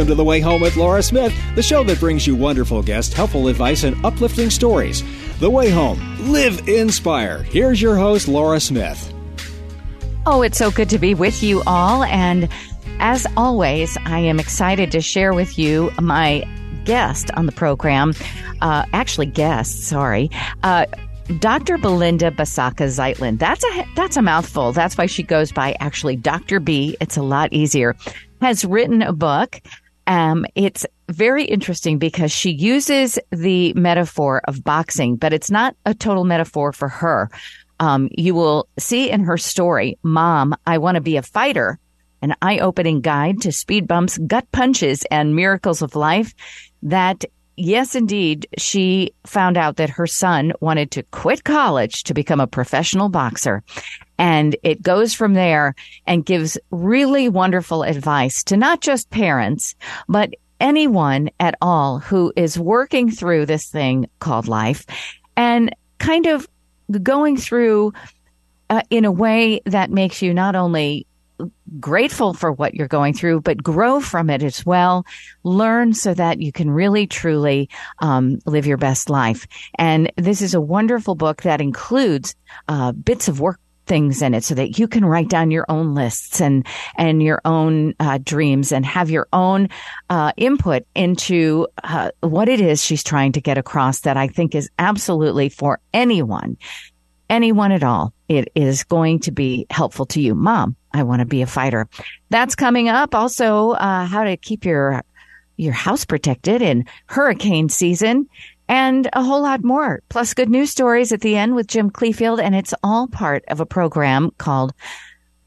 Welcome to The Way Home with Laura Smith, the show that brings you wonderful guests, helpful advice, and uplifting stories. The Way Home. Live inspired. Here's your host, Laura Smith. Oh, it's so good to be with you all. And as always, I am excited to share with you my guest on the program. Uh, actually, guest, sorry. Uh, Dr. Belinda Basaca Zeitlin. That's a that's a mouthful. That's why she goes by actually Dr. B. It's a lot easier has written a book. Um, it's very interesting because she uses the metaphor of boxing, but it's not a total metaphor for her. Um, you will see in her story, Mom, I want to be a fighter, an eye opening guide to speed bumps, gut punches, and miracles of life that yes, indeed, she found out that her son wanted to quit college to become a professional boxer. And it goes from there and gives really wonderful advice to not just parents, but anyone at all who is working through this thing called life and kind of going through uh, in a way that makes you not only grateful for what you're going through, but grow from it as well. Learn so that you can really truly um, live your best life. And this is a wonderful book that includes uh, bits of work things in it so that you can write down your own lists and and your own uh, dreams and have your own uh, input into uh, what it is she's trying to get across that I think is absolutely for anyone anyone at all it is going to be helpful to you mom I want to be a fighter. That's coming up. Also, uh, how to keep your your house protected in hurricane season, and a whole lot more. Plus, good news stories at the end with Jim Cleefield, and it's all part of a program called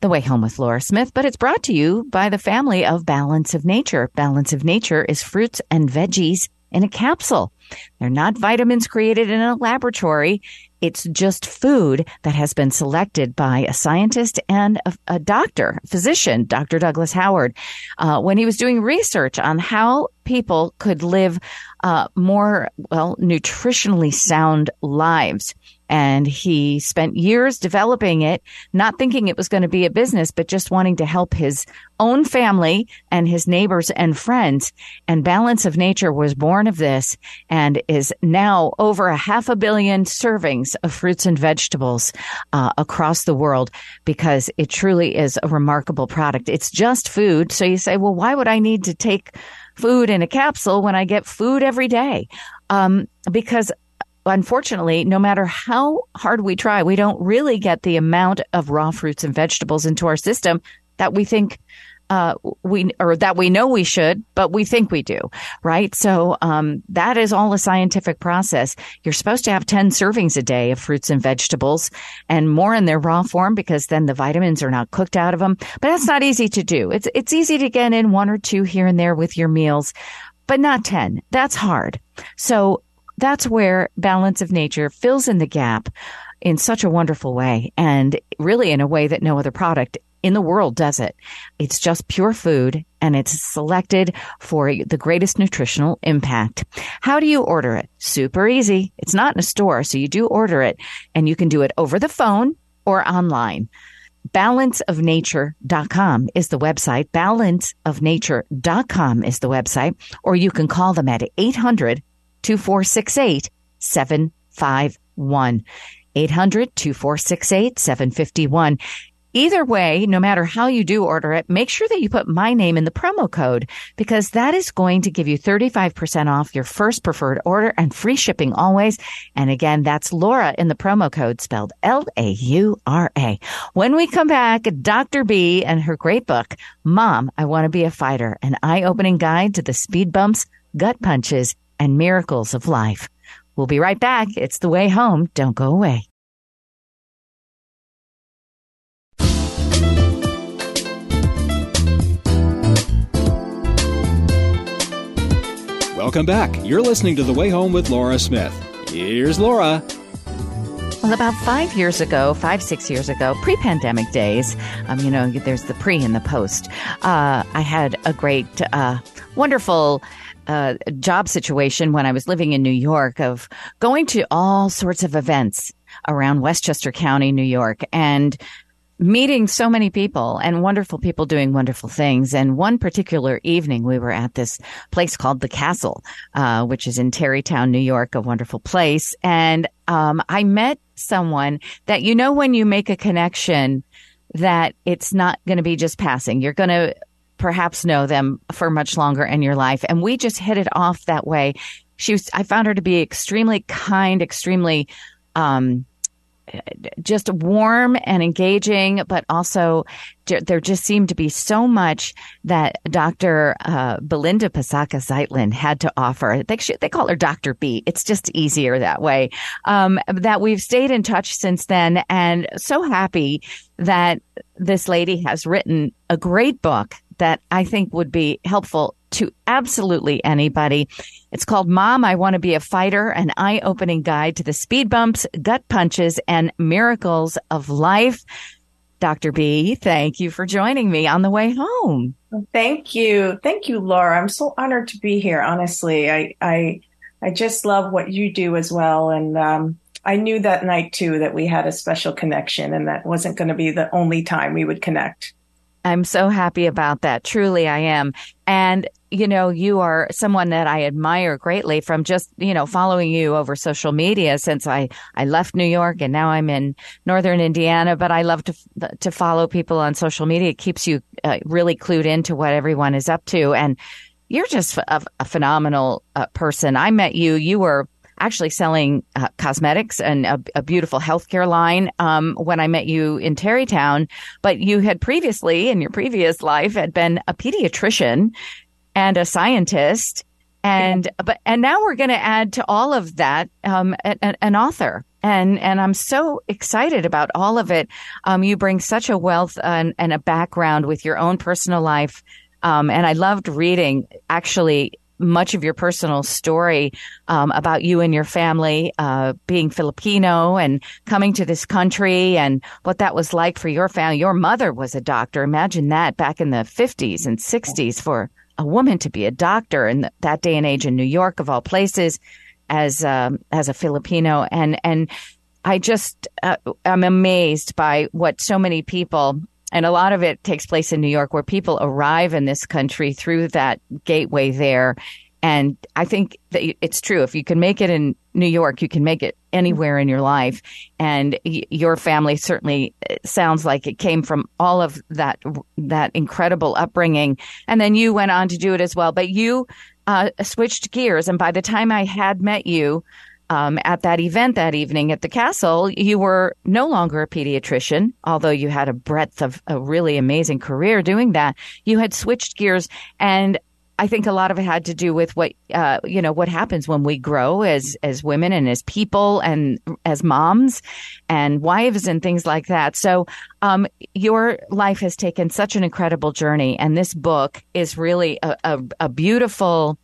The Way Home with Laura Smith. But it's brought to you by the family of Balance of Nature. Balance of Nature is fruits and veggies in a capsule. They're not vitamins created in a laboratory. It's just food that has been selected by a scientist and a, a doctor, physician, Dr. Douglas Howard, uh, when he was doing research on how people could live uh, more, well, nutritionally sound lives. And he spent years developing it, not thinking it was going to be a business, but just wanting to help his own family and his neighbors and friends. And Balance of Nature was born of this and is now over a half a billion servings of fruits and vegetables uh, across the world because it truly is a remarkable product. It's just food. So you say, well, why would I need to take food in a capsule when I get food every day? Um, because unfortunately, no matter how hard we try, we don't really get the amount of raw fruits and vegetables into our system that we think uh, we or that we know we should, but we think we do, right? So um, that is all a scientific process. You're supposed to have ten servings a day of fruits and vegetables, and more in their raw form because then the vitamins are not cooked out of them. But that's not easy to do. It's it's easy to get in one or two here and there with your meals, but not ten. That's hard. So that's where balance of nature fills in the gap in such a wonderful way and really in a way that no other product in the world does it. It's just pure food and it's selected for the greatest nutritional impact. How do you order it? Super easy. It's not in a store, so you do order it and you can do it over the phone or online. Balanceofnature.com is the website. Balanceofnature.com is the website, or you can call them at 800 2468 751. 800 2468 751. Either way, no matter how you do order it, make sure that you put my name in the promo code because that is going to give you 35% off your first preferred order and free shipping always. And again, that's Laura in the promo code spelled L-A-U-R-A. When we come back, Dr. B and her great book, Mom, I Want to Be a Fighter, an eye-opening guide to the speed bumps, gut punches, and miracles of life. We'll be right back. It's the way home. Don't go away. Welcome back. You're listening to The Way Home with Laura Smith. Here's Laura. Well, about five years ago, five, six years ago, pre pandemic days, um, you know, there's the pre and the post. Uh, I had a great, uh, wonderful uh, job situation when I was living in New York of going to all sorts of events around Westchester County, New York. And meeting so many people and wonderful people doing wonderful things. And one particular evening, we were at this place called the Castle, uh, which is in Tarrytown, New York, a wonderful place. And um, I met someone that you know when you make a connection that it's not going to be just passing. You're going to perhaps know them for much longer in your life. And we just hit it off that way. She was, I found her to be extremely kind, extremely, um, just warm and engaging, but also there just seemed to be so much that Dr. Uh, Belinda Basaca Zeitlin had to offer. They, they call her Dr. B. It's just easier that way. Um, that we've stayed in touch since then and so happy that this lady has written a great book that I think would be helpful to absolutely anybody. It's called Mom, I Want to Be a Fighter, an eye opening guide to the speed bumps, gut punches, and miracles of life. Dr. B, thank you for joining me on the way home. Thank you. Thank you, Laura. I'm so honored to be here. Honestly, I, I, I just love what you do as well. And, um, I knew that night too that we had a special connection and that wasn't going to be the only time we would connect. I'm so happy about that. Truly, I am. And, you know, you are someone that I admire greatly from just, you know, following you over social media since I, I left New York and now I'm in Northern Indiana. But I love to, to follow people on social media. It keeps you uh, really clued into what everyone is up to. And you're just a, a phenomenal uh, person. I met you. You were actually selling uh, cosmetics and a, a beautiful healthcare line um, when I met you in Tarrytown. But you had previously, in your previous life, had been a pediatrician and a scientist, and but and now we're going to add to all of that um, an, an author and and I'm so excited about all of it. Um, you bring such a wealth and, and a background with your own personal life, um, and I loved reading actually much of your personal story um, about you and your family uh, being Filipino and coming to this country and what that was like for your family. Your mother was a doctor. Imagine that back in the 50s and 60s for a woman to be a doctor in that day and age in New York, of all places, as um, as a Filipino. And and I just uh, I'm amazed by what so many people and a lot of it takes place in New York where people arrive in this country through that gateway there. And I think that it's true. If you can make it in New York, you can make it anywhere in your life. And y- your family certainly uh, sounds like it came from all of that, that incredible upbringing. And then you went on to do it as well. But you uh, switched gears. And by the time I had met you, um, at that event that evening at the castle, you were no longer a pediatrician, although you had a breadth of a really amazing career doing that. You had switched gears and I think a lot of it had to do with what uh, you know what happens when we grow as as women and as people and as moms and wives and things like that. So um, your life has taken such an incredible journey, and this book is really a, a, a beautiful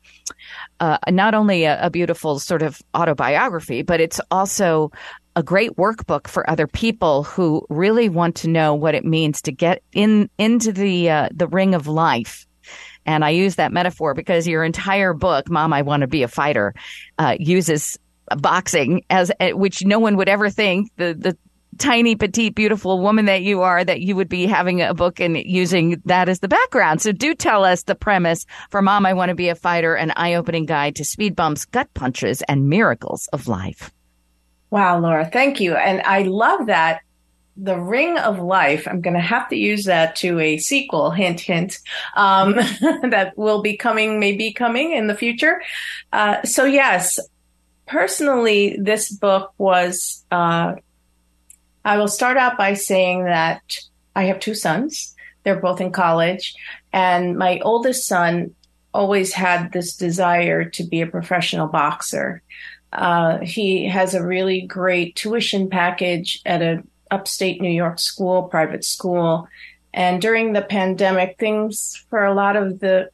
uh, not only a, a beautiful sort of autobiography, but it's also a great workbook for other people who really want to know what it means to get in into the uh, the ring of life. And I use that metaphor because your entire book, "Mom, I Want to Be a Fighter," uh, uses boxing as which no one would ever think the the tiny, petite, beautiful woman that you are, that you would be having a book and using that as the background. So do tell us the premise for Mom, I Want to Be a Fighter, an eye opening guide to speed bumps, gut punches, and miracles of life. Wow, Laura, thank you. And I love that. The Ring of Life. I'm going to have to use that to a sequel. Hint, hint. Um, that will be coming, maybe coming in the future. Uh, so yes, personally, this book was uh, I will start out by saying that I have two sons. They're both in college. And my oldest son always had this desire to be a professional boxer. Uh, he has a really great tuition package at a upstate New York school, private school. And during the pandemic, things for a lot of the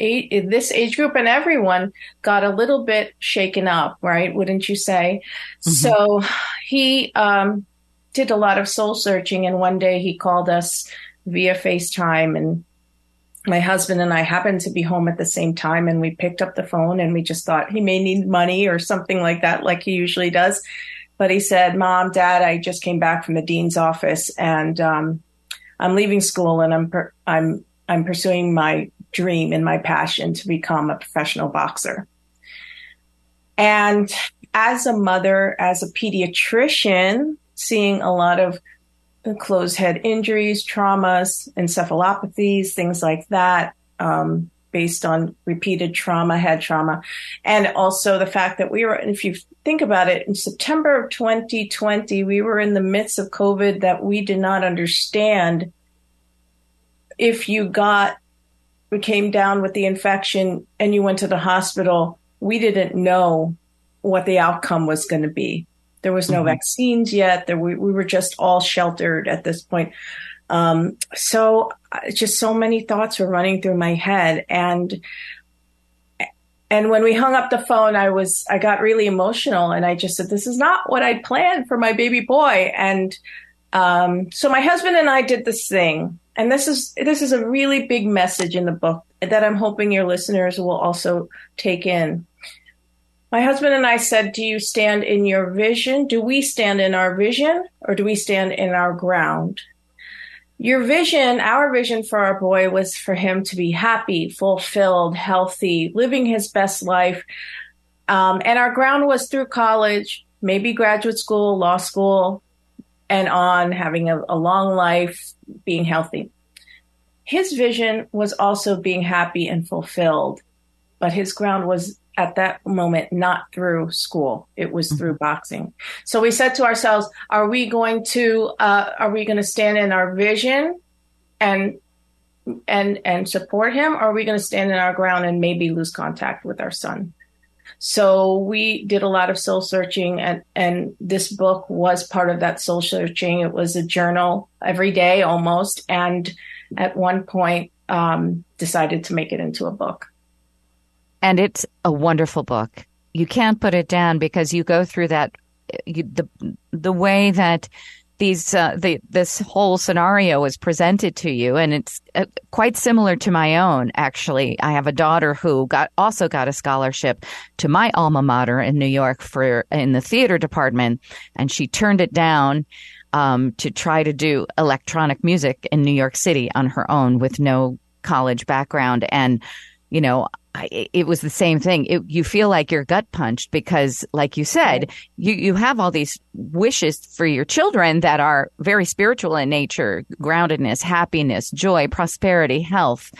this age group and everyone got a little bit shaken up, right? Wouldn't you say? Mm-hmm. So he um, did a lot of soul searching. And one day he called us via FaceTime and my husband and I happened to be home at the same time and we picked up the phone and we just thought he may need money or something like that, like he usually does. but he said, "Mom, Dad, I just came back from the dean's office, and um, I'm leaving school, and I'm per- I'm I'm pursuing my dream and my passion to become a professional boxer." And as a mother, as a pediatrician, seeing a lot of closed head injuries, traumas, encephalopathies, things like that, um, based on repeated trauma, head trauma. And also the fact that we were, if you think about it, in September of 2020, we were in the midst of COVID that we did not understand if you got, we came down with the infection and you went to the hospital, we didn't know what the outcome was going to be. There was no mm-hmm. vaccines yet. There we, we were just all sheltered at this point. Um, so uh, just so many thoughts were running through my head and and when we hung up the phone i was i got really emotional and i just said this is not what i planned for my baby boy and um, so my husband and i did this thing and this is this is a really big message in the book that i'm hoping your listeners will also take in my husband and I said, Do you stand in your vision? Do we stand in our vision or do we stand in our ground? Your vision, our vision for our boy was for him to be happy, fulfilled, healthy, living his best life. Um, and our ground was through college, maybe graduate school, law school, and on having a, a long life, being healthy. His vision was also being happy and fulfilled, but his ground was at that moment not through school. It was mm-hmm. through boxing. So we said to ourselves are we going to uh, are we going to stand in our vision and and and support him? Or are we going to stand in our ground and maybe lose contact with our son? So we did a lot of soul searching and and this book was part of that soul searching. It was a journal every day almost and at one point um, decided to make it into a book and it's a wonderful book. You can't put it down because you go through that you, the the way that these uh, the this whole scenario is presented to you, and it's uh, quite similar to my own. Actually, I have a daughter who got also got a scholarship to my alma mater in New York for in the theater department, and she turned it down um, to try to do electronic music in New York City on her own with no college background and you know I, it was the same thing. It, you feel like you're gut punched because, like you said, you, you have all these wishes for your children that are very spiritual in nature, groundedness, happiness, joy, prosperity, health,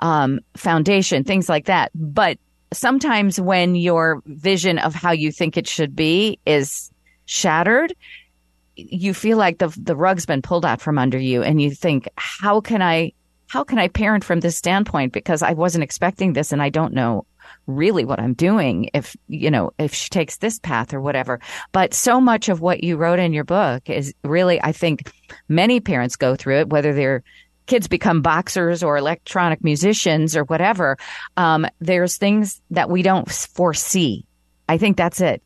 um, foundation, things like that. But sometimes when your vision of how you think it should be is shattered, you feel like the, the rug's been pulled out from under you and you think, how can I how can I parent from this standpoint? Because I wasn't expecting this and I don't know really what I'm doing if, you know, if she takes this path or whatever. But so much of what you wrote in your book is really, I think many parents go through it, whether their kids become boxers or electronic musicians or whatever. Um, there's things that we don't foresee. I think that's it.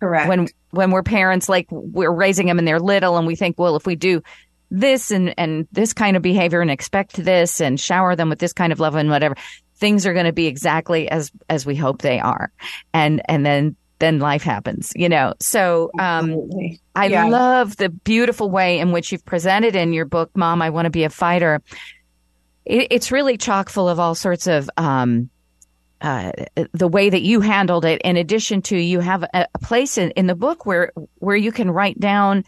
Correct. When, when we're parents, like we're raising them and they're little and we think, well, if we do this and, and this kind of behavior and expect this and shower them with this kind of love and whatever, things are going to be exactly as, as we hope they are. And, and then, then life happens, you know? So, um, I yeah. love the beautiful way in which you've presented in your book, Mom, I Want to Be a Fighter. It, it's really chock full of all sorts of, um, uh, the way that you handled it. In addition to, you have a, a place in, in the book where where you can write down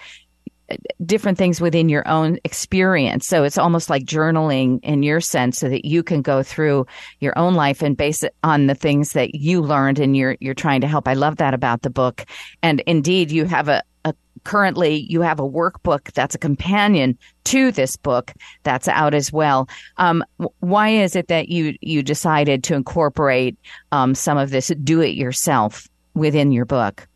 different things within your own experience. So it's almost like journaling in your sense so that you can go through your own life and base it on the things that you learned and you're, you're trying to help. I love that about the book. And indeed, you have a, a currently you have a workbook that's a companion to this book that's out as well. Um, why is it that you, you decided to incorporate, um, some of this do it yourself within your book?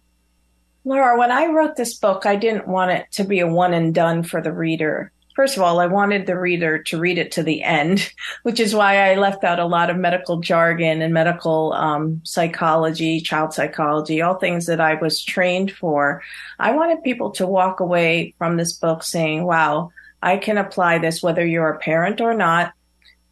Laura, when I wrote this book, I didn't want it to be a one and done for the reader. First of all, I wanted the reader to read it to the end, which is why I left out a lot of medical jargon and medical um, psychology, child psychology, all things that I was trained for. I wanted people to walk away from this book saying, wow, I can apply this whether you're a parent or not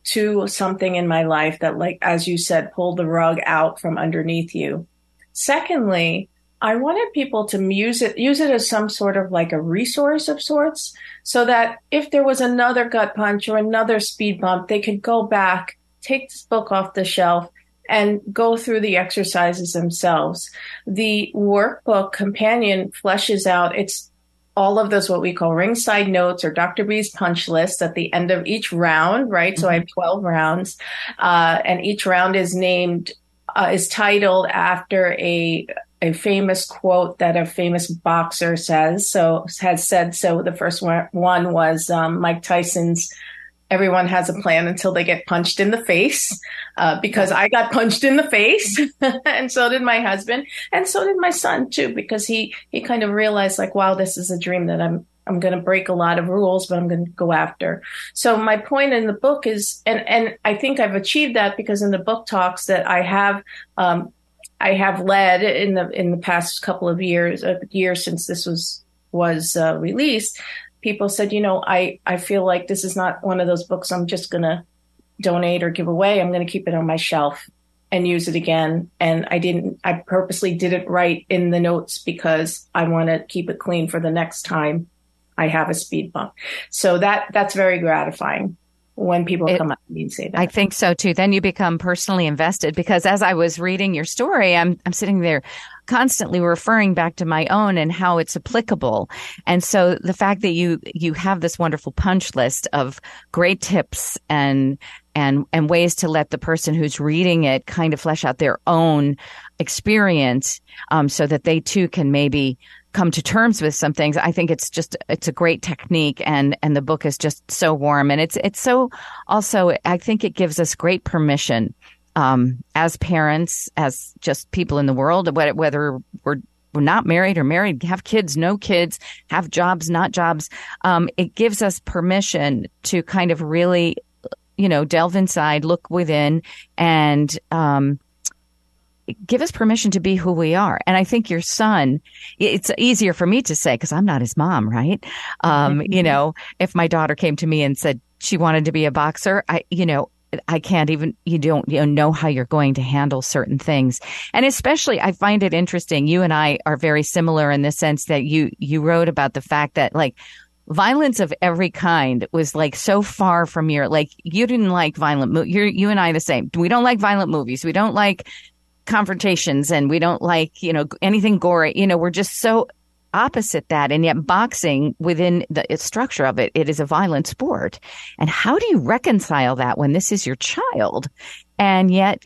to something in my life that, like, as you said, pulled the rug out from underneath you. Secondly, I wanted people to use it, use it as some sort of like a resource of sorts so that if there was another gut punch or another speed bump, they could go back, take this book off the shelf and go through the exercises themselves. The workbook companion fleshes out it's all of those what we call ringside notes or Dr. B's punch list at the end of each round, right? Mm-hmm. So I have 12 rounds, uh, and each round is named, uh, is titled after a, a famous quote that a famous boxer says. So has said. So the first one, was, um, Mike Tyson's, everyone has a plan until they get punched in the face uh, because I got punched in the face and so did my husband and so did my son too because he he kind of realized like wow this is a dream that I'm I'm going to break a lot of rules but I'm going to go after. So my point in the book is and and I think I've achieved that because in the book talks that I have um, I have led in the in the past couple of years uh, year since this was was uh, released people said, you know, I, I feel like this is not one of those books I'm just to donate or give away. I'm to keep it on my shelf and use it again. And I didn't, I purposely didn't write in the notes because I want to keep it clean for the next time I have a speed bump. So that, that's very gratifying when people it, come up to me and say that. I think so too. Then you become personally invested because as I was reading your story, I'm, I'm sitting there constantly referring back to my own and how it's applicable. And so the fact that you, you have this wonderful punch list of great tips and, and, and ways to let the person who's reading it kind of flesh out their own experience, um, so that they too can maybe come to terms with some things. I think it's just it's a great technique and and the book is just so warm and it's it's so also I think it gives us great permission um, as parents, as just people in the world, whether we're we're not married or married, have kids, no kids, have jobs, not jobs. Um, it gives us permission to kind of really, you know, delve inside, look within, and um, give us permission to be who we are. And I think your son, it's easier for me to say because I'm not his mom, right? Um, you know, if my daughter came to me and said she wanted to be a boxer, I, you know, I can't even, you don't you know how you're going to handle certain things. And especially, I find it interesting. You and I are very similar in the sense that you, you wrote about the fact that like, violence of every kind was like so far from your like you didn't like violent mo- you you and I the same. We don't like violent movies. We don't like confrontations and we don't like, you know, anything gory. You know, we're just so opposite that. And yet boxing within the structure of it, it is a violent sport. And how do you reconcile that when this is your child? And yet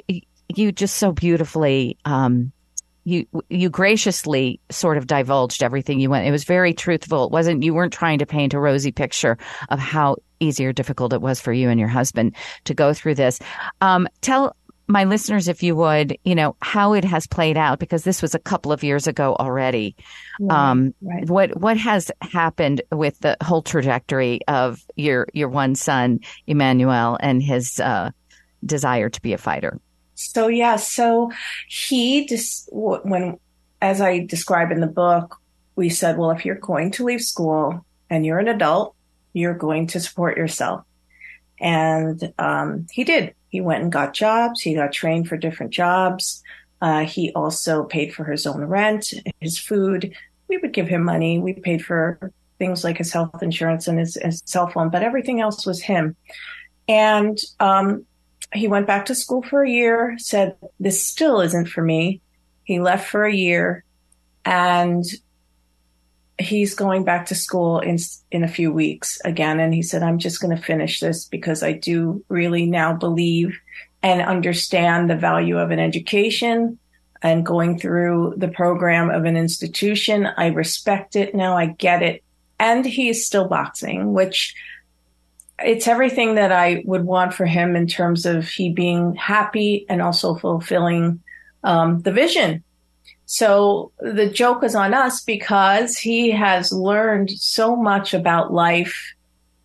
you just so beautifully, um, you you graciously sort of divulged everything you went. It was very truthful. It wasn't you weren't trying to paint a rosy picture of how easy or difficult it was for you and your husband to go through this. Um, tell my listeners, if you would, you know, how it has played out, because this was a couple of years ago already. Um, right. what, what has happened with the whole trajectory of your, your one son, Emmanuel, and his, uh, desire to be a fighter? So, yeah, so he just, when, as I describe in the book, we said, well, if you're going to leave school and you're an adult, you're going to support yourself. And, um, he did he went and got jobs. He got trained for different jobs. Uh, he also paid for his own rent, his food. We would give him money. We paid for things like his health insurance and his, his cell phone, but everything else was him. And um, he went back to school for a year, said, This still isn't for me. He left for a year and he's going back to school in in a few weeks again and he said i'm just going to finish this because i do really now believe and understand the value of an education and going through the program of an institution. I respect it now. I get it. And he's still boxing which it's everything that i would want for him in terms of he being happy and also fulfilling um, the vision so the joke is on us because he has learned so much about life,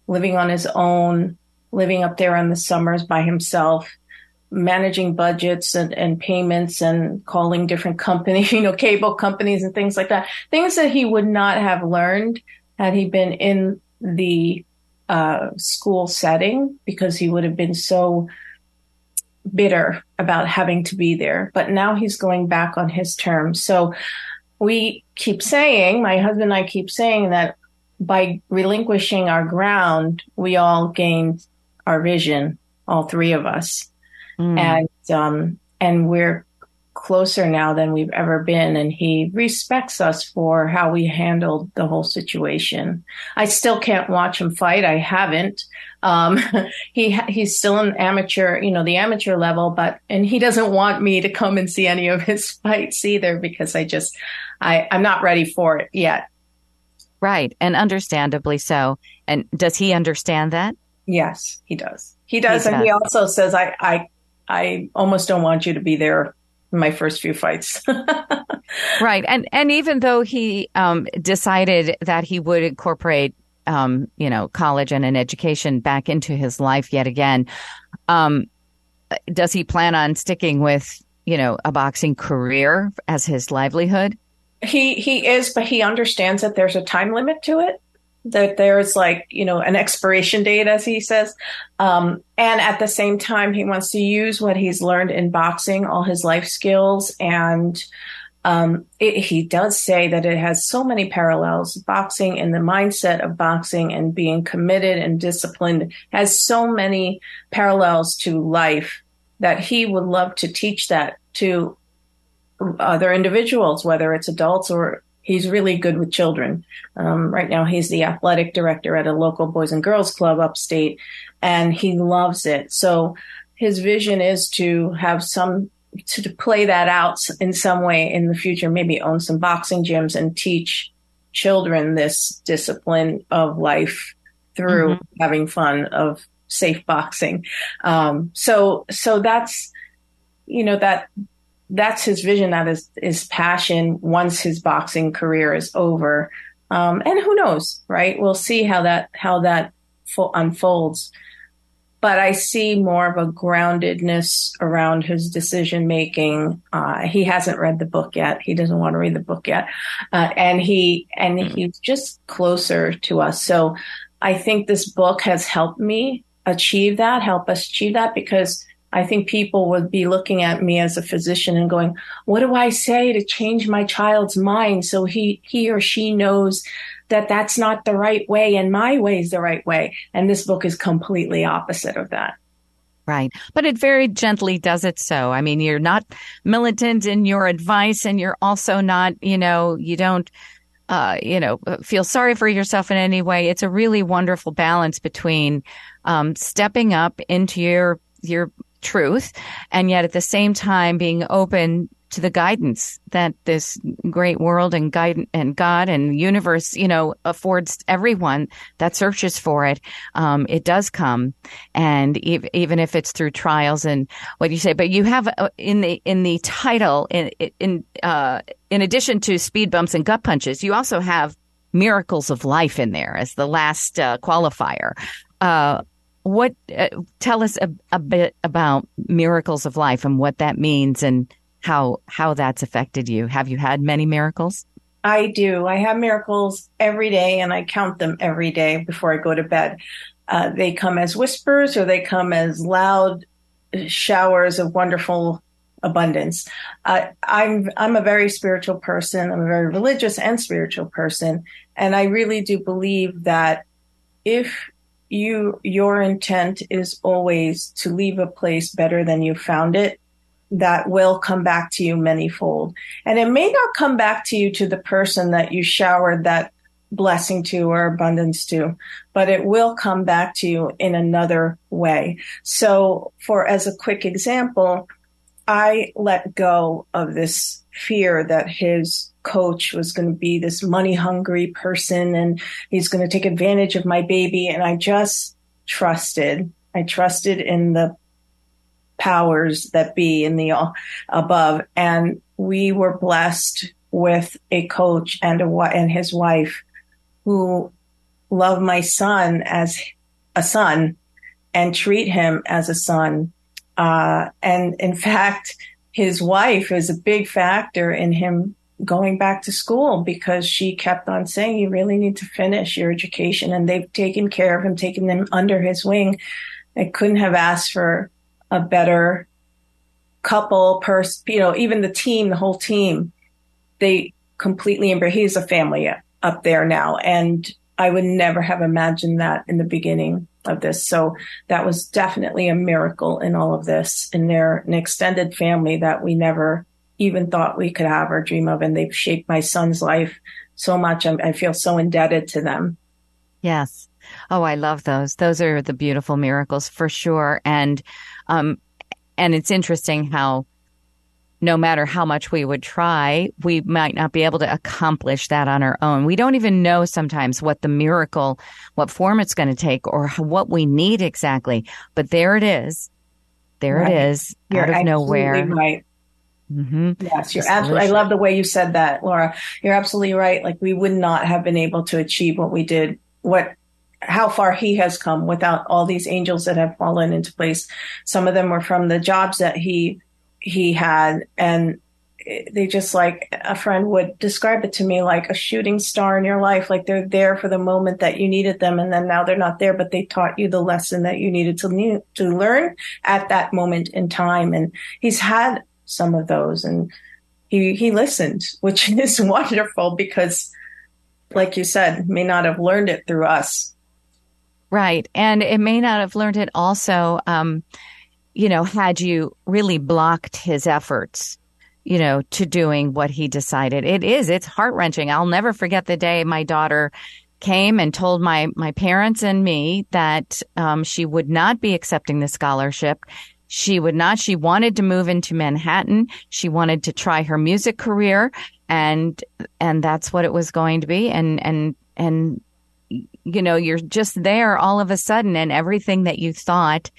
living on his own, living up there in the summers by himself, managing budgets and, and payments and calling different companies, you know, cable companies and things like that. Things that he would not have learned had he been in the uh, school setting because he would have been so bitter about having to be there, but now he's going back on his terms. So we keep saying, my husband and I keep saying that by relinquishing our ground, we all gained our vision, all three of us. Mm. And, um, and we're closer now than we've ever been. And he respects us for how we handled the whole situation. I still can't watch him fight. I haven't. Um, he, he's still an amateur, you know, the amateur level, but, and he doesn't want me to come and see any of his fights either because I just, I, I'm not ready for it yet. Right. And understandably so. And does he understand that? Yes, he does. He does. He and does. he also says, I, I, I almost don't want you to be there my first few fights. right. And, and even though he, um, decided that he would incorporate, um, you know, college and an education back into his life yet again, um, does he plan on sticking with, you know, a boxing career as his livelihood? He he is, but he understands that there's a time limit to it. That there's like you know an expiration date, as he says, um, and at the same time, he wants to use what he's learned in boxing, all his life skills, and um, it, he does say that it has so many parallels. Boxing and the mindset of boxing and being committed and disciplined has so many parallels to life that he would love to teach that to other individuals, whether it's adults or he's really good with children. Um, right now, he's the athletic director at a local boys and girls club upstate, and he loves it. So his vision is to have some to play that out in some way in the future. Maybe own some boxing gyms and teach children this discipline of life through mm-hmm. having fun of safe boxing. Um, so so that's you know that that's his vision. That is his passion. Once his boxing career is over, um, and who knows, right? We'll see how that how that fo- unfolds. But I see more of a groundedness around his decision making. Uh, he hasn't read the book yet. He doesn't want to read the book yet, uh, and he and hmm. he's just closer to us. So I think this book has helped me achieve that, help us achieve that because I think people would be looking at me as a physician and going, what do I say to change my child's mind so he, he or she knows that that's not the right way and my way is the right way. And this book is completely opposite of that. Right. But it very gently does it so. I mean, you're not militant in your advice and you're also not, you know, you don't, uh, you know, feel sorry for yourself in any way. It's a really wonderful balance between, um, stepping up into your, your truth and yet at the same time being open to the guidance that this great world and guide and God and universe, you know, affords everyone that searches for it. Um, it does come, and ev- even if it's through trials and what you say, but you have uh, in the in the title in in uh, in addition to speed bumps and gut punches, you also have miracles of life in there as the last uh, qualifier. Uh, what uh, tell us a, a, bit about miracles of life and what that means and how how that's affected you. Have you had many miracles? I do. I have miracles every day and i count them every day before i go to bed. Uh, they come as whispers or they come as loud showers of wonderful abundance. Uh, i'm i'm a very spiritual person. I'm a very religious and spiritual person and i really do believe that if you your intent is always to leave a place better than you found it that will come back to you manyfold and it may not come back to you to the person that you showered that blessing to or abundance to but it will come back to you in another way so for as a quick example i let go of this fear that his coach was going to be this money hungry person and he's going to take advantage of my baby. And I just trusted. I trusted in the powers that be in the above. And we were blessed with a coach and a and his wife who love my son as a son and treat him as a son. Uh, and in fact, his wife is a big factor in him going back to school because she kept on saying, you really need to finish your education. And they've taken care of him, taken him under his wing. I couldn't have asked for a better couple person, you know, even the team, the whole team, they, completely embrace. He's a family up there now, and I would never have imagined that in the beginning of this. So that was definitely a miracle in all of this. And they're an extended family that we never even thought we could have or dream of. And they've shaped my son's life so much. I'm, I feel so indebted to them. Yes. Oh, I love those. Those are the beautiful miracles for sure. And, um, and it's interesting how no matter how much we would try, we might not be able to accomplish that on our own. We don't even know sometimes what the miracle, what form it's going to take or what we need exactly. But there it is. There right. it is You're out of nowhere. Right. Mm-hmm. Yes, you're absolutely. I love the way you said that, Laura. You're absolutely right. Like we would not have been able to achieve what we did, what, how far he has come without all these angels that have fallen into place. Some of them were from the jobs that he he had, and they just like a friend would describe it to me like a shooting star in your life. Like they're there for the moment that you needed them, and then now they're not there, but they taught you the lesson that you needed to to learn at that moment in time. And he's had some of those and he, he listened, which is wonderful because like you said, may not have learned it through us. Right. And it may not have learned it also, um, you know, had you really blocked his efforts, you know, to doing what he decided. It is, it's heart wrenching. I'll never forget the day my daughter came and told my, my parents and me that, um, she would not be accepting the scholarship. She would not. She wanted to move into Manhattan. She wanted to try her music career and, and that's what it was going to be. And, and, and, you know, you're just there all of a sudden and everything that you thought,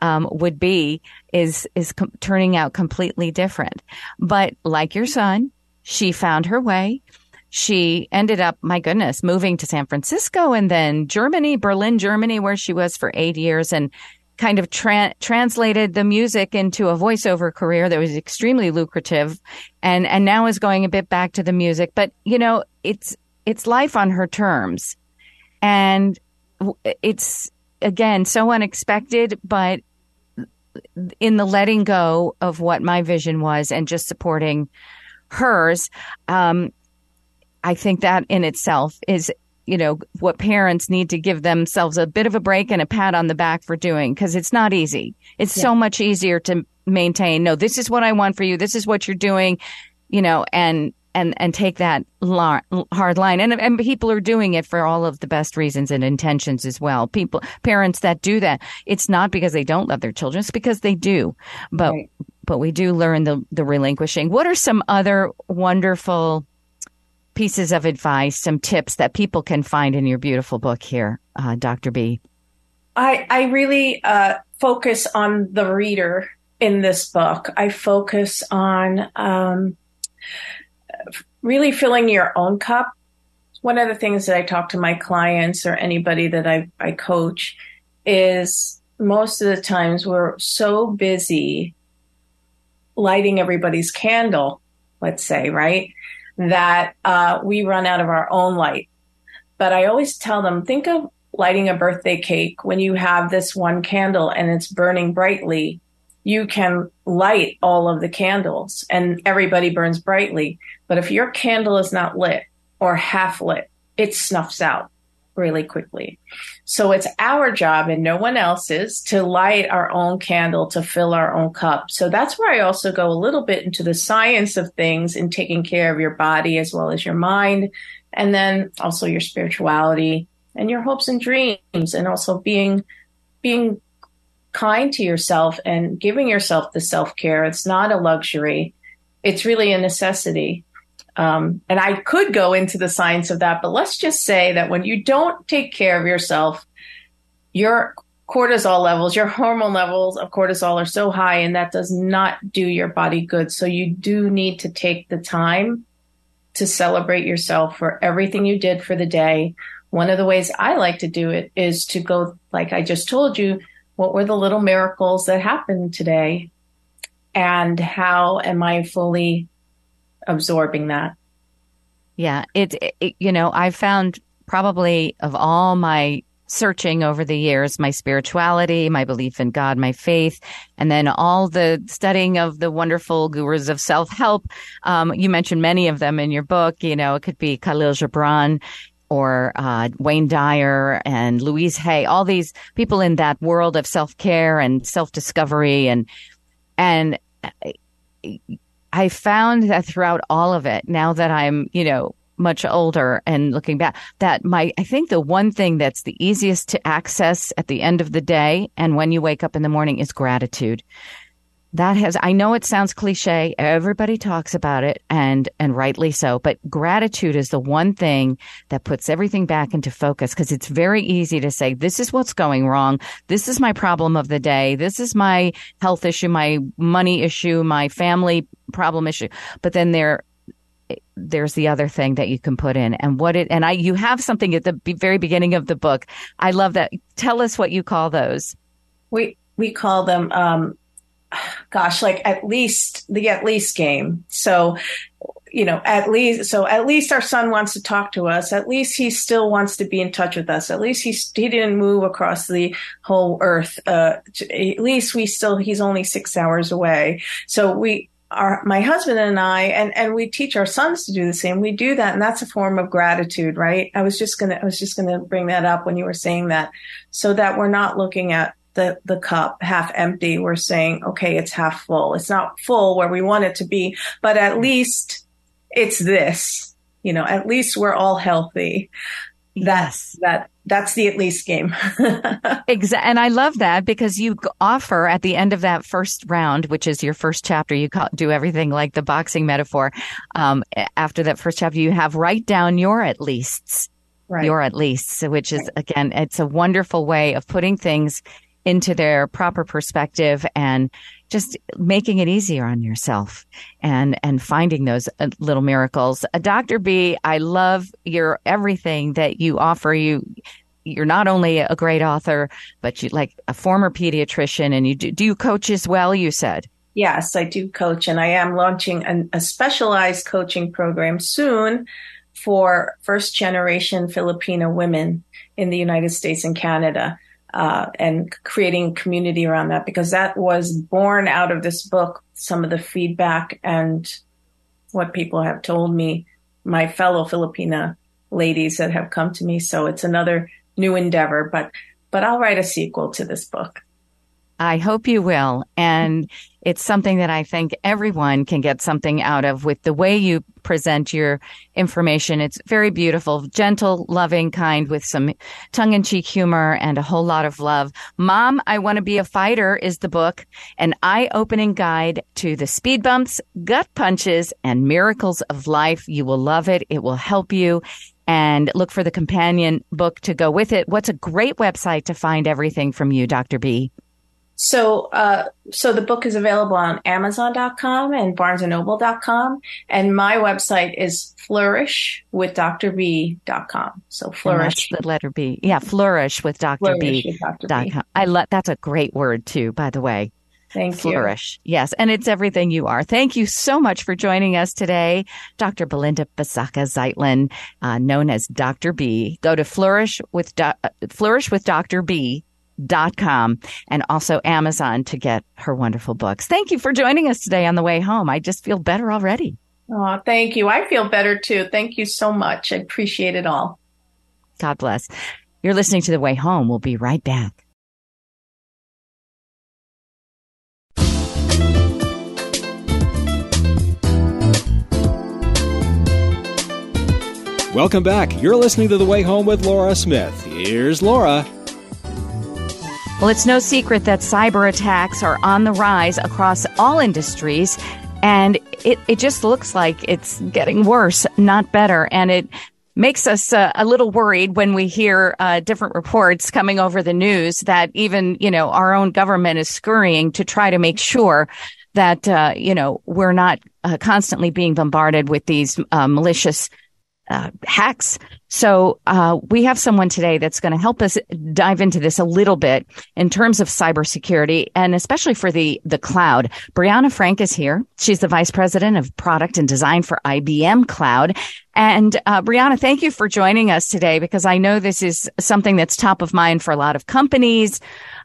um, would be is, is com- turning out completely different. But like your son, she found her way. She ended up, my goodness, moving to San Francisco and then Germany, Berlin, Germany, where she was for eight years. And kind of tra- translated the music into a voiceover career that was extremely lucrative and and now is going a bit back to the music but you know it's it's life on her terms and it's again so unexpected but in the letting go of what my vision was and just supporting hers um, I think that in itself is you know, what parents need to give themselves a bit of a break and a pat on the back for doing because it's not easy. It's yeah. so much easier to maintain, no, this is what I want for you. This is what you're doing, you know, and, and, and take that hard line. And, and people are doing it for all of the best reasons and intentions as well. People, parents that do that, it's not because they don't love their children. It's because they do. But, right. but we do learn the, the relinquishing. What are some other wonderful, pieces of advice, some tips that people can find in your beautiful book here, uh, Dr. B? I, I really uh, focus on the reader in this book. I focus on um, really filling your own cup. One of the things that I talk to my clients or anybody that I, I coach is most of the times we're so busy lighting everybody's candle, let's say, right? that uh, we run out of our own light. But I always tell them, think of lighting a birthday cake when you have this one candle and it's burning brightly. You can light all of the candles and everybody burns brightly. But if your candle is not lit or half lit, it snuffs out really quickly. So it's our job and no one else's to light our own candle to fill our own cup. So that's where I also go a little bit into the science of things and taking care of your body as well as your mind. And then also your spirituality and your hopes and dreams and also being, being kind to yourself and giving yourself the self care. It's not a luxury. It's really a necessity. Um, and I could go into the science of that, but let's just say that when you don't take care of yourself, your cortisol levels, your hormone levels of cortisol are so high, and that does not do your body good. So you do need to take the time to celebrate yourself for everything you did for the day. One of the ways I like to do it is to go, like I just told you, what were the little miracles that happened today? And how am I fully absorbing that. Yeah, it, it you know, I found probably of all my searching over the years my spirituality, my belief in God, my faith, and then all the studying of the wonderful gurus of self help. Um, you mentioned many of them in your book. You know, it could be Khalil Gibran or uh, Wayne Dyer and Louise Hay, all these people in that world of self care and self discovery, and and I found that throughout all of it, now that I'm you know much older and looking back that my I think the one thing that's the easiest to access at the end of the day and when you wake up in the morning is gratitude. That has I know it sounds cliche, everybody talks about it and and rightly so, but gratitude is the one thing that puts everything back into focus because it's very easy to say this is what's going wrong, this is my problem of the day, this is my health issue, my money issue, my family problem issue. But then there there's the other thing that you can put in and what it and I you have something at the very beginning of the book. I love that. Tell us what you call those. We we call them um gosh, like at least the at least game. So you know, at least, so at least our son wants to talk to us. At least he still wants to be in touch with us. At least he, he didn't move across the whole earth. Uh, at least we still, he's only six hours away. So we, our my husband and I and and we teach our sons to do the same. We do that and that's a form of gratitude, right? I was just going to I was just going to bring that up when you were saying that so that we're not looking at the the cup half empty. We're saying, okay, it's half full. It's not full where we want it to be, but at least it's this. You know, at least we're all healthy. That's that that's the at least game. exactly. And I love that because you offer at the end of that first round, which is your first chapter, you do everything like the boxing metaphor. Um, after that first chapter, you have write down your at leasts, right. your at leasts, which is right. again, it's a wonderful way of putting things into their proper perspective and just making it easier on yourself and and finding those uh, little miracles. Uh, Dr. B, I love your everything that you offer. You you're not only a great author, but you like a former pediatrician and you do, do you coach as well, you said. Yes, I do coach and I am launching an, a specialized coaching program soon for first generation Filipino women in the United States and Canada uh, and creating community around that because that was born out of this book. Some of the feedback and what people have told me, my fellow Filipina ladies that have come to me. So it's another new endeavor, but but I'll write a sequel to this book. I hope you will. And it's something that I think everyone can get something out of with the way you present your information. It's very beautiful, gentle, loving, kind with some tongue in cheek humor and a whole lot of love. Mom, I Want to Be a Fighter is the book, an eye opening guide to the speed bumps, gut punches, and miracles of life. You will love it. It will help you and look for the companion book to go with it. What's a great website to find everything from you, Dr. B? So, uh, so the book is available on Amazon.com and BarnesandNoble.com, and my website is Flourish with. So flourish the letter B. Yeah, flourish with Dr. B. I love that's a great word too, by the way. Thank flourish. you. Flourish. Yes. And it's everything you are. Thank you so much for joining us today. Dr. Belinda Basaca Zeitlin, uh, known as Dr. B. Go to flourish with, do- uh, flourish with Dr. B com and also Amazon to get her wonderful books. Thank you for joining us today on the way home. I just feel better already. Oh, thank you. I feel better too. Thank you so much. I appreciate it all. God bless. You're listening to The Way Home. We'll be right back. Welcome back. You're listening to The Way Home with Laura Smith. Here's Laura. Well, it's no secret that cyber attacks are on the rise across all industries. And it, it just looks like it's getting worse, not better. And it makes us uh, a little worried when we hear uh, different reports coming over the news that even, you know, our own government is scurrying to try to make sure that, uh, you know, we're not uh, constantly being bombarded with these uh, malicious uh, hacks. So uh, we have someone today that's going to help us dive into this a little bit in terms of cybersecurity and especially for the the cloud. Briana Frank is here. She's the vice president of product and design for IBM Cloud. And uh, Briana, thank you for joining us today because I know this is something that's top of mind for a lot of companies.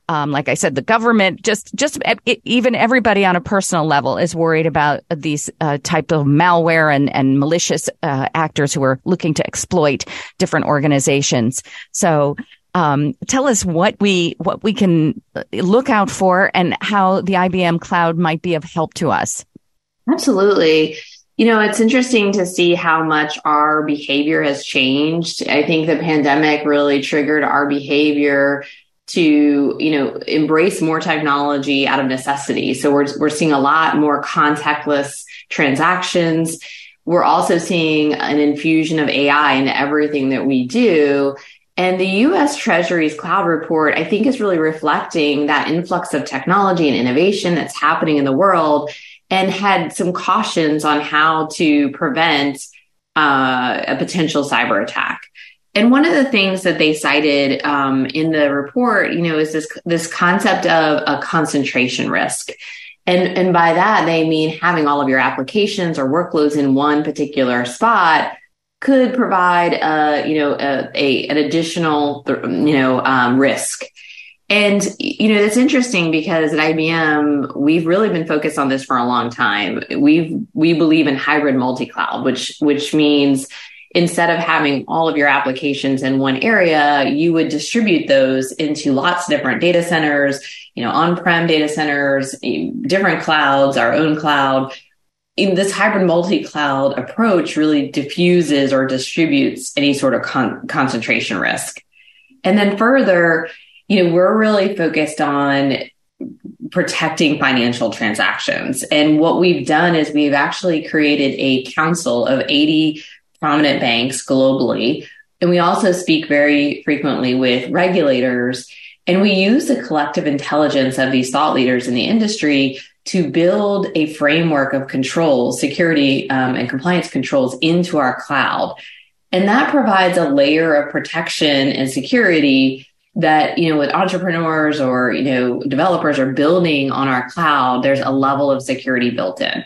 Um, like I said, the government, just just even everybody on a personal level is worried about these uh, type of malware and and malicious uh, actors who are looking to exploit different organizations. So. Um, tell us what we what we can look out for and how the IBM cloud might be of help to us. Absolutely. You know, it's interesting to see how much our behavior has changed. I think the pandemic really triggered our behavior to you know embrace more technology out of necessity. So we're we're seeing a lot more contactless transactions. We're also seeing an infusion of AI into everything that we do. And the US Treasury's cloud report I think is really reflecting that influx of technology and innovation that's happening in the world and had some cautions on how to prevent uh, a potential cyber attack. And one of the things that they cited um, in the report, you know, is this this concept of a concentration risk. And, and by that, they mean having all of your applications or workloads in one particular spot could provide a, you know, a, a an additional, you know, um, risk. And, you know, it's interesting because at IBM, we've really been focused on this for a long time. We've, we believe in hybrid multi-cloud, which, which means instead of having all of your applications in one area, you would distribute those into lots of different data centers, you know, on-prem data centers, different clouds, our own cloud. In this hybrid multi-cloud approach really diffuses or distributes any sort of con- concentration risk. And then further, you know, we're really focused on protecting financial transactions. And what we've done is we've actually created a council of 80 prominent banks globally. And we also speak very frequently with regulators. And we use the collective intelligence of these thought leaders in the industry to build a framework of controls, security um, and compliance controls into our cloud. And that provides a layer of protection and security that, you know, with entrepreneurs or, you know, developers are building on our cloud, there's a level of security built in.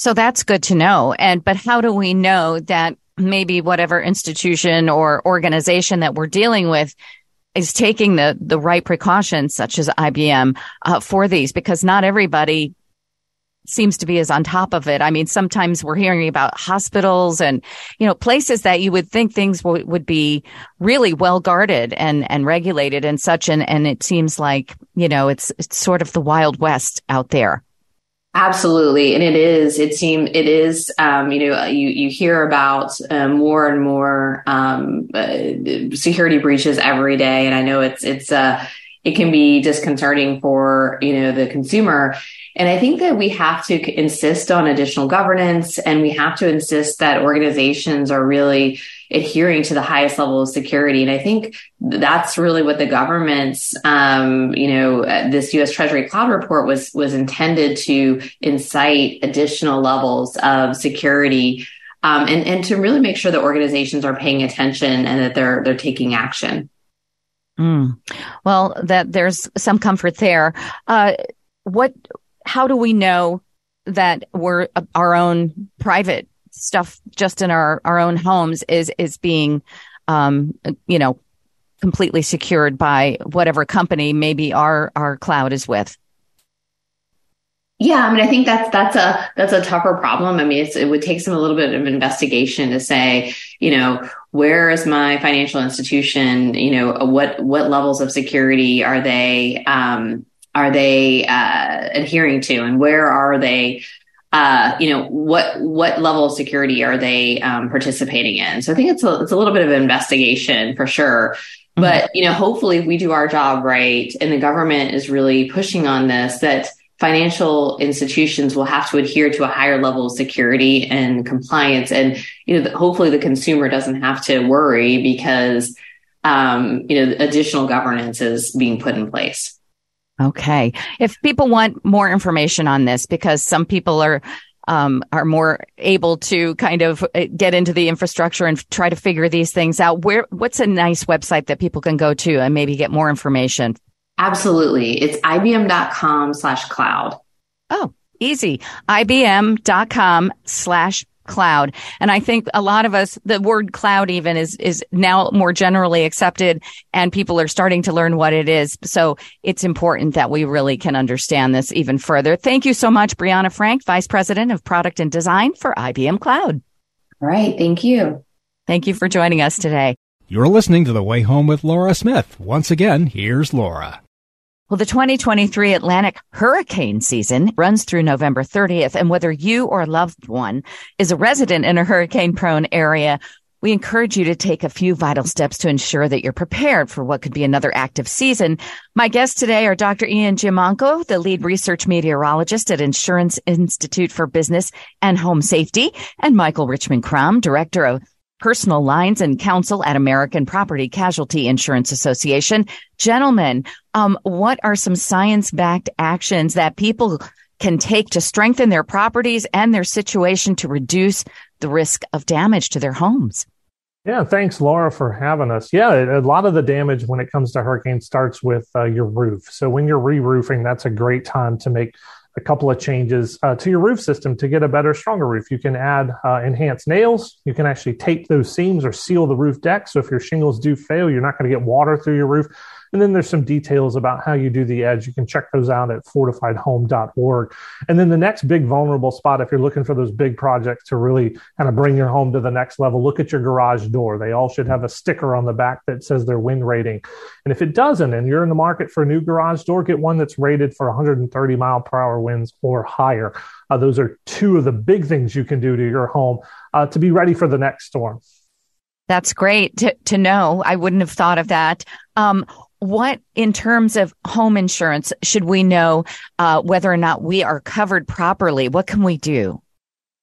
So that's good to know. And, but how do we know that maybe whatever institution or organization that we're dealing with is taking the, the right precautions, such as IBM, uh, for these? Because not everybody seems to be as on top of it. I mean, sometimes we're hearing about hospitals and, you know, places that you would think things w- would be really well guarded and, and regulated and such. And, and it seems like, you know, it's, it's sort of the wild west out there. Absolutely, and it is. It seems it is. Um, you know, you you hear about uh, more and more um, uh, security breaches every day, and I know it's it's uh, it can be disconcerting for you know the consumer. And I think that we have to insist on additional governance, and we have to insist that organizations are really adhering to the highest level of security. And I think that's really what the government's, um, you know, this U.S. Treasury Cloud report was was intended to incite additional levels of security. Um, and, and to really make sure that organizations are paying attention and that they're they're taking action. Mm. Well, that there's some comfort there. Uh, what? How do we know that we're our own private stuff just in our, our own homes is, is being, um, you know, completely secured by whatever company maybe our, our cloud is with. Yeah, I mean, I think that's that's a that's a tougher problem. I mean, it would take some a little bit of investigation to say, you know, where is my financial institution? You know, what what levels of security are they um, are they uh, adhering to, and where are they uh, you know, what what level of security are they um, participating in? So I think it's a it's a little bit of an investigation for sure. Mm-hmm. But you know, hopefully, if we do our job right, and the government is really pushing on this, that financial institutions will have to adhere to a higher level of security and compliance, and you know, hopefully, the consumer doesn't have to worry because um, you know additional governance is being put in place. Okay. If people want more information on this, because some people are um, are more able to kind of uh, get into the infrastructure and try to figure these things out. Where what's a nice website that people can go to and maybe get more information? Absolutely, it's ibm.com slash cloud. Oh, easy. IBM.com slash cloud. And I think a lot of us, the word cloud even is, is now more generally accepted and people are starting to learn what it is. So it's important that we really can understand this even further. Thank you so much, Briana Frank, Vice President of Product and Design for IBM Cloud. All right. Thank you. Thank you for joining us today. You're listening to The Way Home with Laura Smith. Once again, here's Laura. Well, the 2023 Atlantic hurricane season runs through November 30th. And whether you or a loved one is a resident in a hurricane prone area, we encourage you to take a few vital steps to ensure that you're prepared for what could be another active season. My guests today are Dr. Ian Giammanco, the lead research meteorologist at Insurance Institute for Business and Home Safety, and Michael Richmond Crum, director of personal lines and counsel at American Property Casualty Insurance Association. Gentlemen, um, what are some science backed actions that people can take to strengthen their properties and their situation to reduce the risk of damage to their homes? Yeah, thanks, Laura, for having us. Yeah, a lot of the damage when it comes to hurricanes starts with uh, your roof. So when you're re-roofing, that's a great time to make a couple of changes uh, to your roof system to get a better, stronger roof. You can add uh, enhanced nails. You can actually tape those seams or seal the roof deck. So if your shingles do fail, you're not going to get water through your roof. And then there's some details about how you do the edge. You can check those out at fortifiedhome.org. And then the next big vulnerable spot, if you're looking for those big projects to really kind of bring your home to the next level, look at your garage door. They all should have a sticker on the back that says their wind rating. And if it doesn't, and you're in the market for a new garage door, get one that's rated for 130 mile per hour winds or higher. Uh, those are two of the big things you can do to your home uh, to be ready for the next storm. That's great to, to know. I wouldn't have thought of that. Um, what, in terms of home insurance, should we know uh, whether or not we are covered properly? What can we do?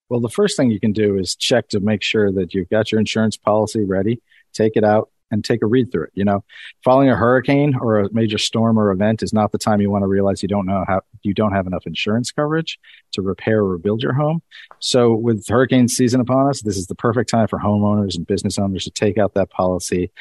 Well, the first thing you can do is check to make sure that you've got your insurance policy ready. Take it out and take a read through it. You know, following a hurricane or a major storm or event is not the time you want to realize you don't know how you don't have enough insurance coverage to repair or rebuild your home. So with hurricane season upon us, this is the perfect time for homeowners and business owners to take out that policy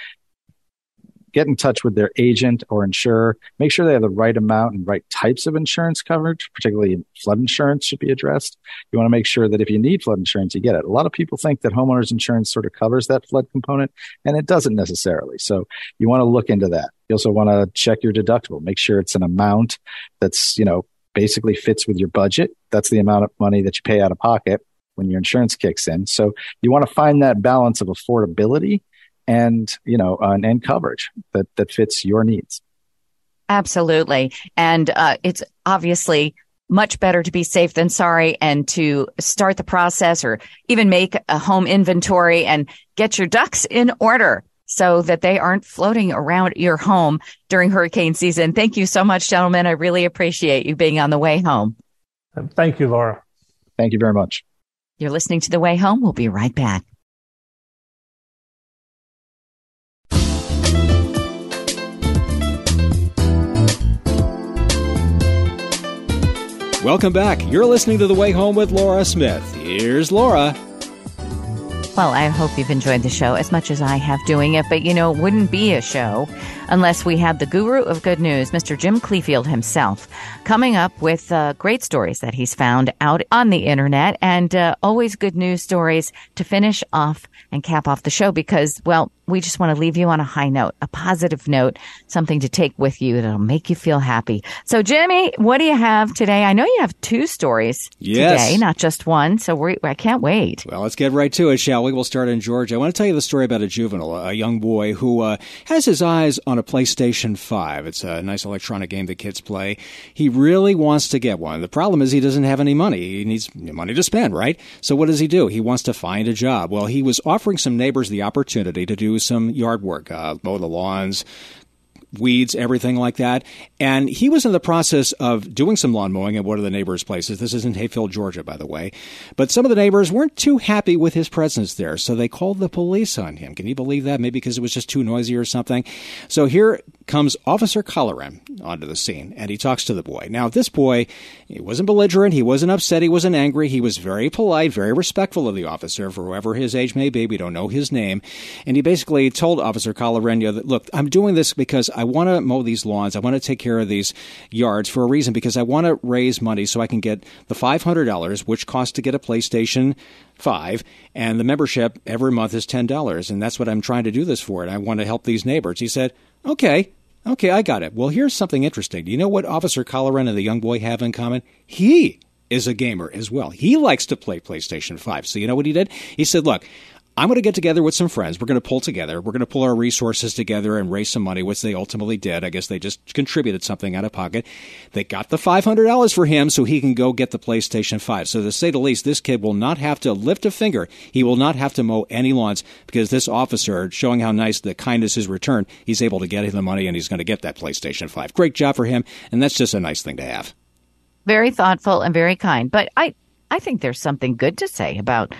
get in touch with their agent or insurer. Make sure they have the right amount and right types of insurance coverage, particularly flood insurance should be addressed. You want to make sure that if you need flood insurance, you get it. A lot of people think that homeowners insurance sort of covers that flood component, and it doesn't necessarily. So you want to look into that. You also want to check your deductible. Make sure it's an amount that's, you know, basically fits with your budget. That's the amount of money that you pay out of pocket when your insurance kicks in. So you want to find that balance of affordability and you know uh, and coverage that that fits your needs. Absolutely, and uh, it's obviously much better to be safe than sorry and to start the process or even make a home inventory and get your ducks in order so that they aren't floating around your home during hurricane season. Thank you so much, gentlemen. I really appreciate you being on the way home. Thank you, Laura. Thank you very much. You're listening to The Way Home. We'll be right back. Welcome back. You're listening to The Way Home with Laura Smith. Here's Laura. Well, I hope you've enjoyed the show as much as I have doing it, but you know, it wouldn't be a show unless we had the guru of good news, Mr. Jim Cleefield himself, coming up with uh, great stories that he's found out on the internet and uh, always good news stories to finish off and cap off the show because, well, we just want to leave you on a high note, a positive note, something to take with you that'll make you feel happy. So, Jimmy, what do you have today? I know you have two stories yes. today, not just one. So, we I can't wait. Well, let's get right to it, shall we? We'll start in Georgia. I want to tell you the story about a juvenile, a young boy who uh, has his eyes on a PlayStation 5. It's a nice electronic game that kids play. He really wants to get one. The problem is he doesn't have any money. He needs money to spend, right? So, what does he do? He wants to find a job. Well, he was offering some neighbors the opportunity to do some yard work, uh, mow the lawns, weeds, everything like that. And he was in the process of doing some lawn mowing at one of the neighbors' places. This is in Hayfield, Georgia, by the way. But some of the neighbors weren't too happy with his presence there, so they called the police on him. Can you believe that? Maybe because it was just too noisy or something. So here comes Officer Colleran onto the scene, and he talks to the boy. Now, this boy, he wasn't belligerent, he wasn't upset, he wasn't angry, he was very polite, very respectful of the officer, for whoever his age may be. We don't know his name. And he basically told Officer Colleran that, look, I'm doing this because I want to mow these lawns, I want to take care of these yards for a reason, because I want to raise money so I can get the $500, which costs to get a PlayStation 5, and the membership every month is $10. And that's what I'm trying to do this for, and I want to help these neighbors. He said, okay. Okay, I got it. Well, here's something interesting. Do you know what Officer Colleran and the young boy have in common? He is a gamer as well. He likes to play PlayStation 5. So you know what he did? He said, look, I'm going to get together with some friends. We're going to pull together. We're going to pull our resources together and raise some money, which they ultimately did. I guess they just contributed something out of pocket. They got the $500 for him so he can go get the PlayStation 5. So to say the least, this kid will not have to lift a finger. He will not have to mow any lawns because this officer, showing how nice the kindness is returned, he's able to get him the money and he's going to get that PlayStation 5. Great job for him. And that's just a nice thing to have. Very thoughtful and very kind. But I, I think there's something good to say about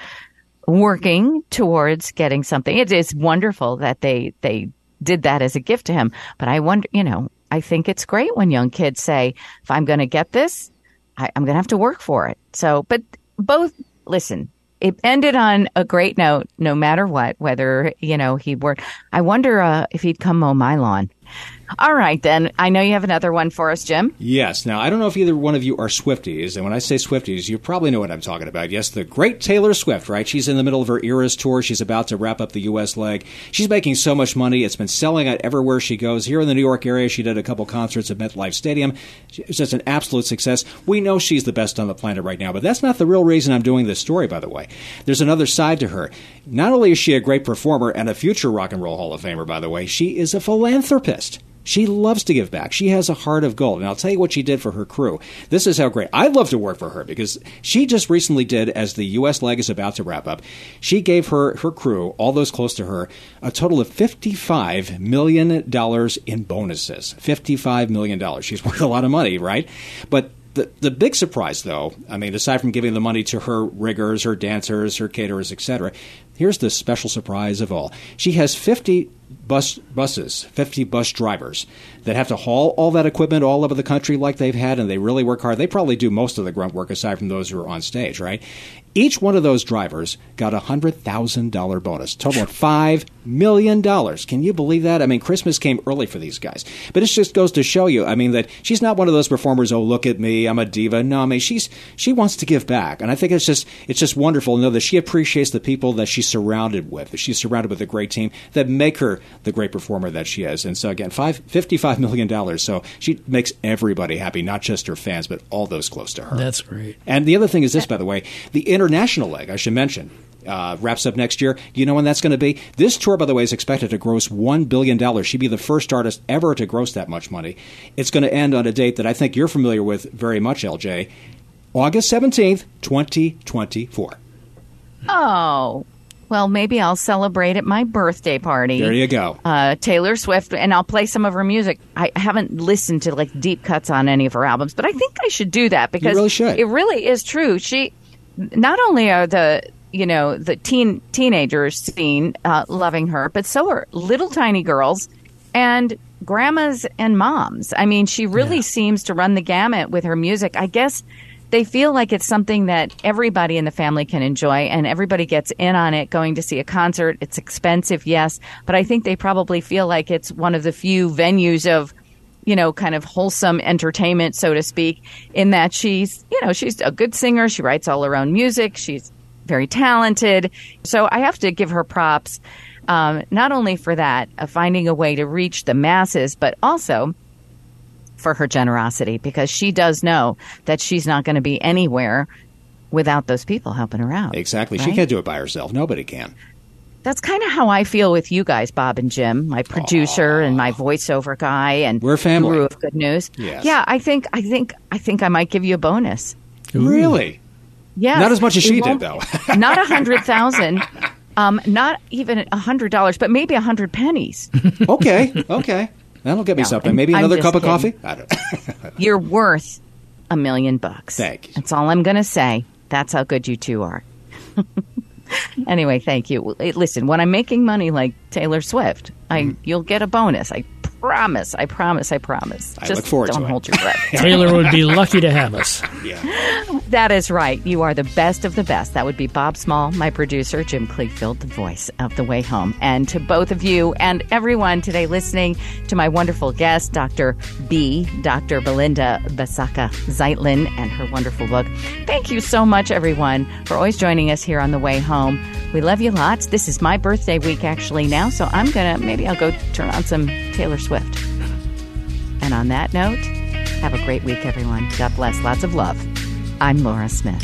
working towards getting something. It is wonderful that they they did that as a gift to him. But I wonder, you know, I think it's great when young kids say, if I'm going to get this, I, am going to have to work for it. So, but both, listen, it ended on a great note, no matter what, whether, you know, he worked. I wonder uh, if he'd come mow my lawn. All right, then. I know you have another one for us, Jim. Yes. Now, I don't know if either one of you are Swifties, and when I say Swifties, you probably know what I'm talking about. Yes, the great Taylor Swift, right? She's in the middle of her Eras tour. She's about to wrap up the U.S. leg. She's making so much money. It's been selling out everywhere she goes. Here in the New York area, she did a couple concerts at MetLife Stadium. It's just an absolute success. We know she's the best on the planet right now, but that's not the real reason I'm doing this story, by the way. There's another side to her. Not only is she a great performer and a future Rock and Roll Hall of Famer, by the way, she is a philanthropist. She loves to give back. She has a heart of gold. And I'll tell you what she did for her crew. This is how great. I'd love to work for her because she just recently did, as the U.S. leg is about to wrap up, she gave her, her crew, all those close to her, a total of $55 million in bonuses. $55 million. She's worth a lot of money, right? But the, the big surprise, though, I mean, aside from giving the money to her riggers, her dancers, her caterers, etc., here's the special surprise of all. She has 50 bus buses, 50 bus drivers that have to haul all that equipment all over the country like they've had, and they really work hard. They probably do most of the grunt work aside from those who are on stage, right? Each one of those drivers got a $100,000 bonus, total of $5 million. Can you believe that? I mean, Christmas came early for these guys. But it just goes to show you, I mean, that she's not one of those performers, oh, look at me, I'm a diva. No, I mean, she's, she wants to give back. And I think it's just, it's just wonderful to know that she appreciates the people that she's surrounded with, that she's surrounded with a great team that make her the great performer that she is. And so again, five, $55 million. So she makes everybody happy, not just her fans, but all those close to her. That's great. And the other thing is this, by the way, the international leg, I should mention, uh, wraps up next year. You know when that's going to be? This tour, by the way, is expected to gross $1 billion. She'd be the first artist ever to gross that much money. It's going to end on a date that I think you're familiar with very much, LJ. August 17th, 2024. Oh, well, maybe I'll celebrate at my birthday party. There you go. Uh, Taylor Swift, and I'll play some of her music. I haven't listened to like deep cuts on any of her albums, but I think I should do that because really it really is true. She not only are the you know the teen teenagers seen uh, loving her, but so are little tiny girls and grandmas and moms. I mean, she really yeah. seems to run the gamut with her music. I guess they feel like it's something that everybody in the family can enjoy and everybody gets in on it going to see a concert. It's expensive, yes, but I think they probably feel like it's one of the few venues of you know, kind of wholesome entertainment, so to speak, in that she's, you know, she's a good singer. She writes all her own music. She's very talented. So I have to give her props, um, not only for that, uh, finding a way to reach the masses, but also for her generosity because she does know that she's not going to be anywhere without those people helping her out. Exactly. Right? She can't do it by herself. Nobody can. That's kind of how I feel with you guys, Bob and Jim, my producer Aww. and my voiceover guy, and we're family. Guru of good news. Yes. Yeah, I think, I think, I think I might give you a bonus. Ooh. Really? Yeah. Not as much as she did, though. not a hundred thousand. Um, not even a hundred dollars, but maybe a hundred pennies. okay. Okay. That'll get me No, something. Maybe I'm another cup of kidding. coffee. I don't. You're worth a million bucks. Thank you. That's all I'm going to say. That's how good you two are. Anyway, thank you. Listen, when I'm making money like Taylor Swift, I Mm-hmm. you'll get a bonus. I promise. I promise. I promise. I Just look forward don't it. hold your breath. Taylor would be lucky to have us. That is right. You are the best of the best. That would be Bob Small, my producer, Jim Clevefield, the voice of The Way Home. And to both of you and everyone today listening, to my wonderful guest, Dr. B, Dr. Belinda Basaca Zeitlin, and her wonderful book. Thank you so much, everyone, for always joining us here on The Way Home. We love you lots. This is my birthday week actually now, so I'm going to, maybe I'll go turn on some Taylor Swift. And on that note, have a great week, everyone. God bless. Lots of love. I'm Laura Smith.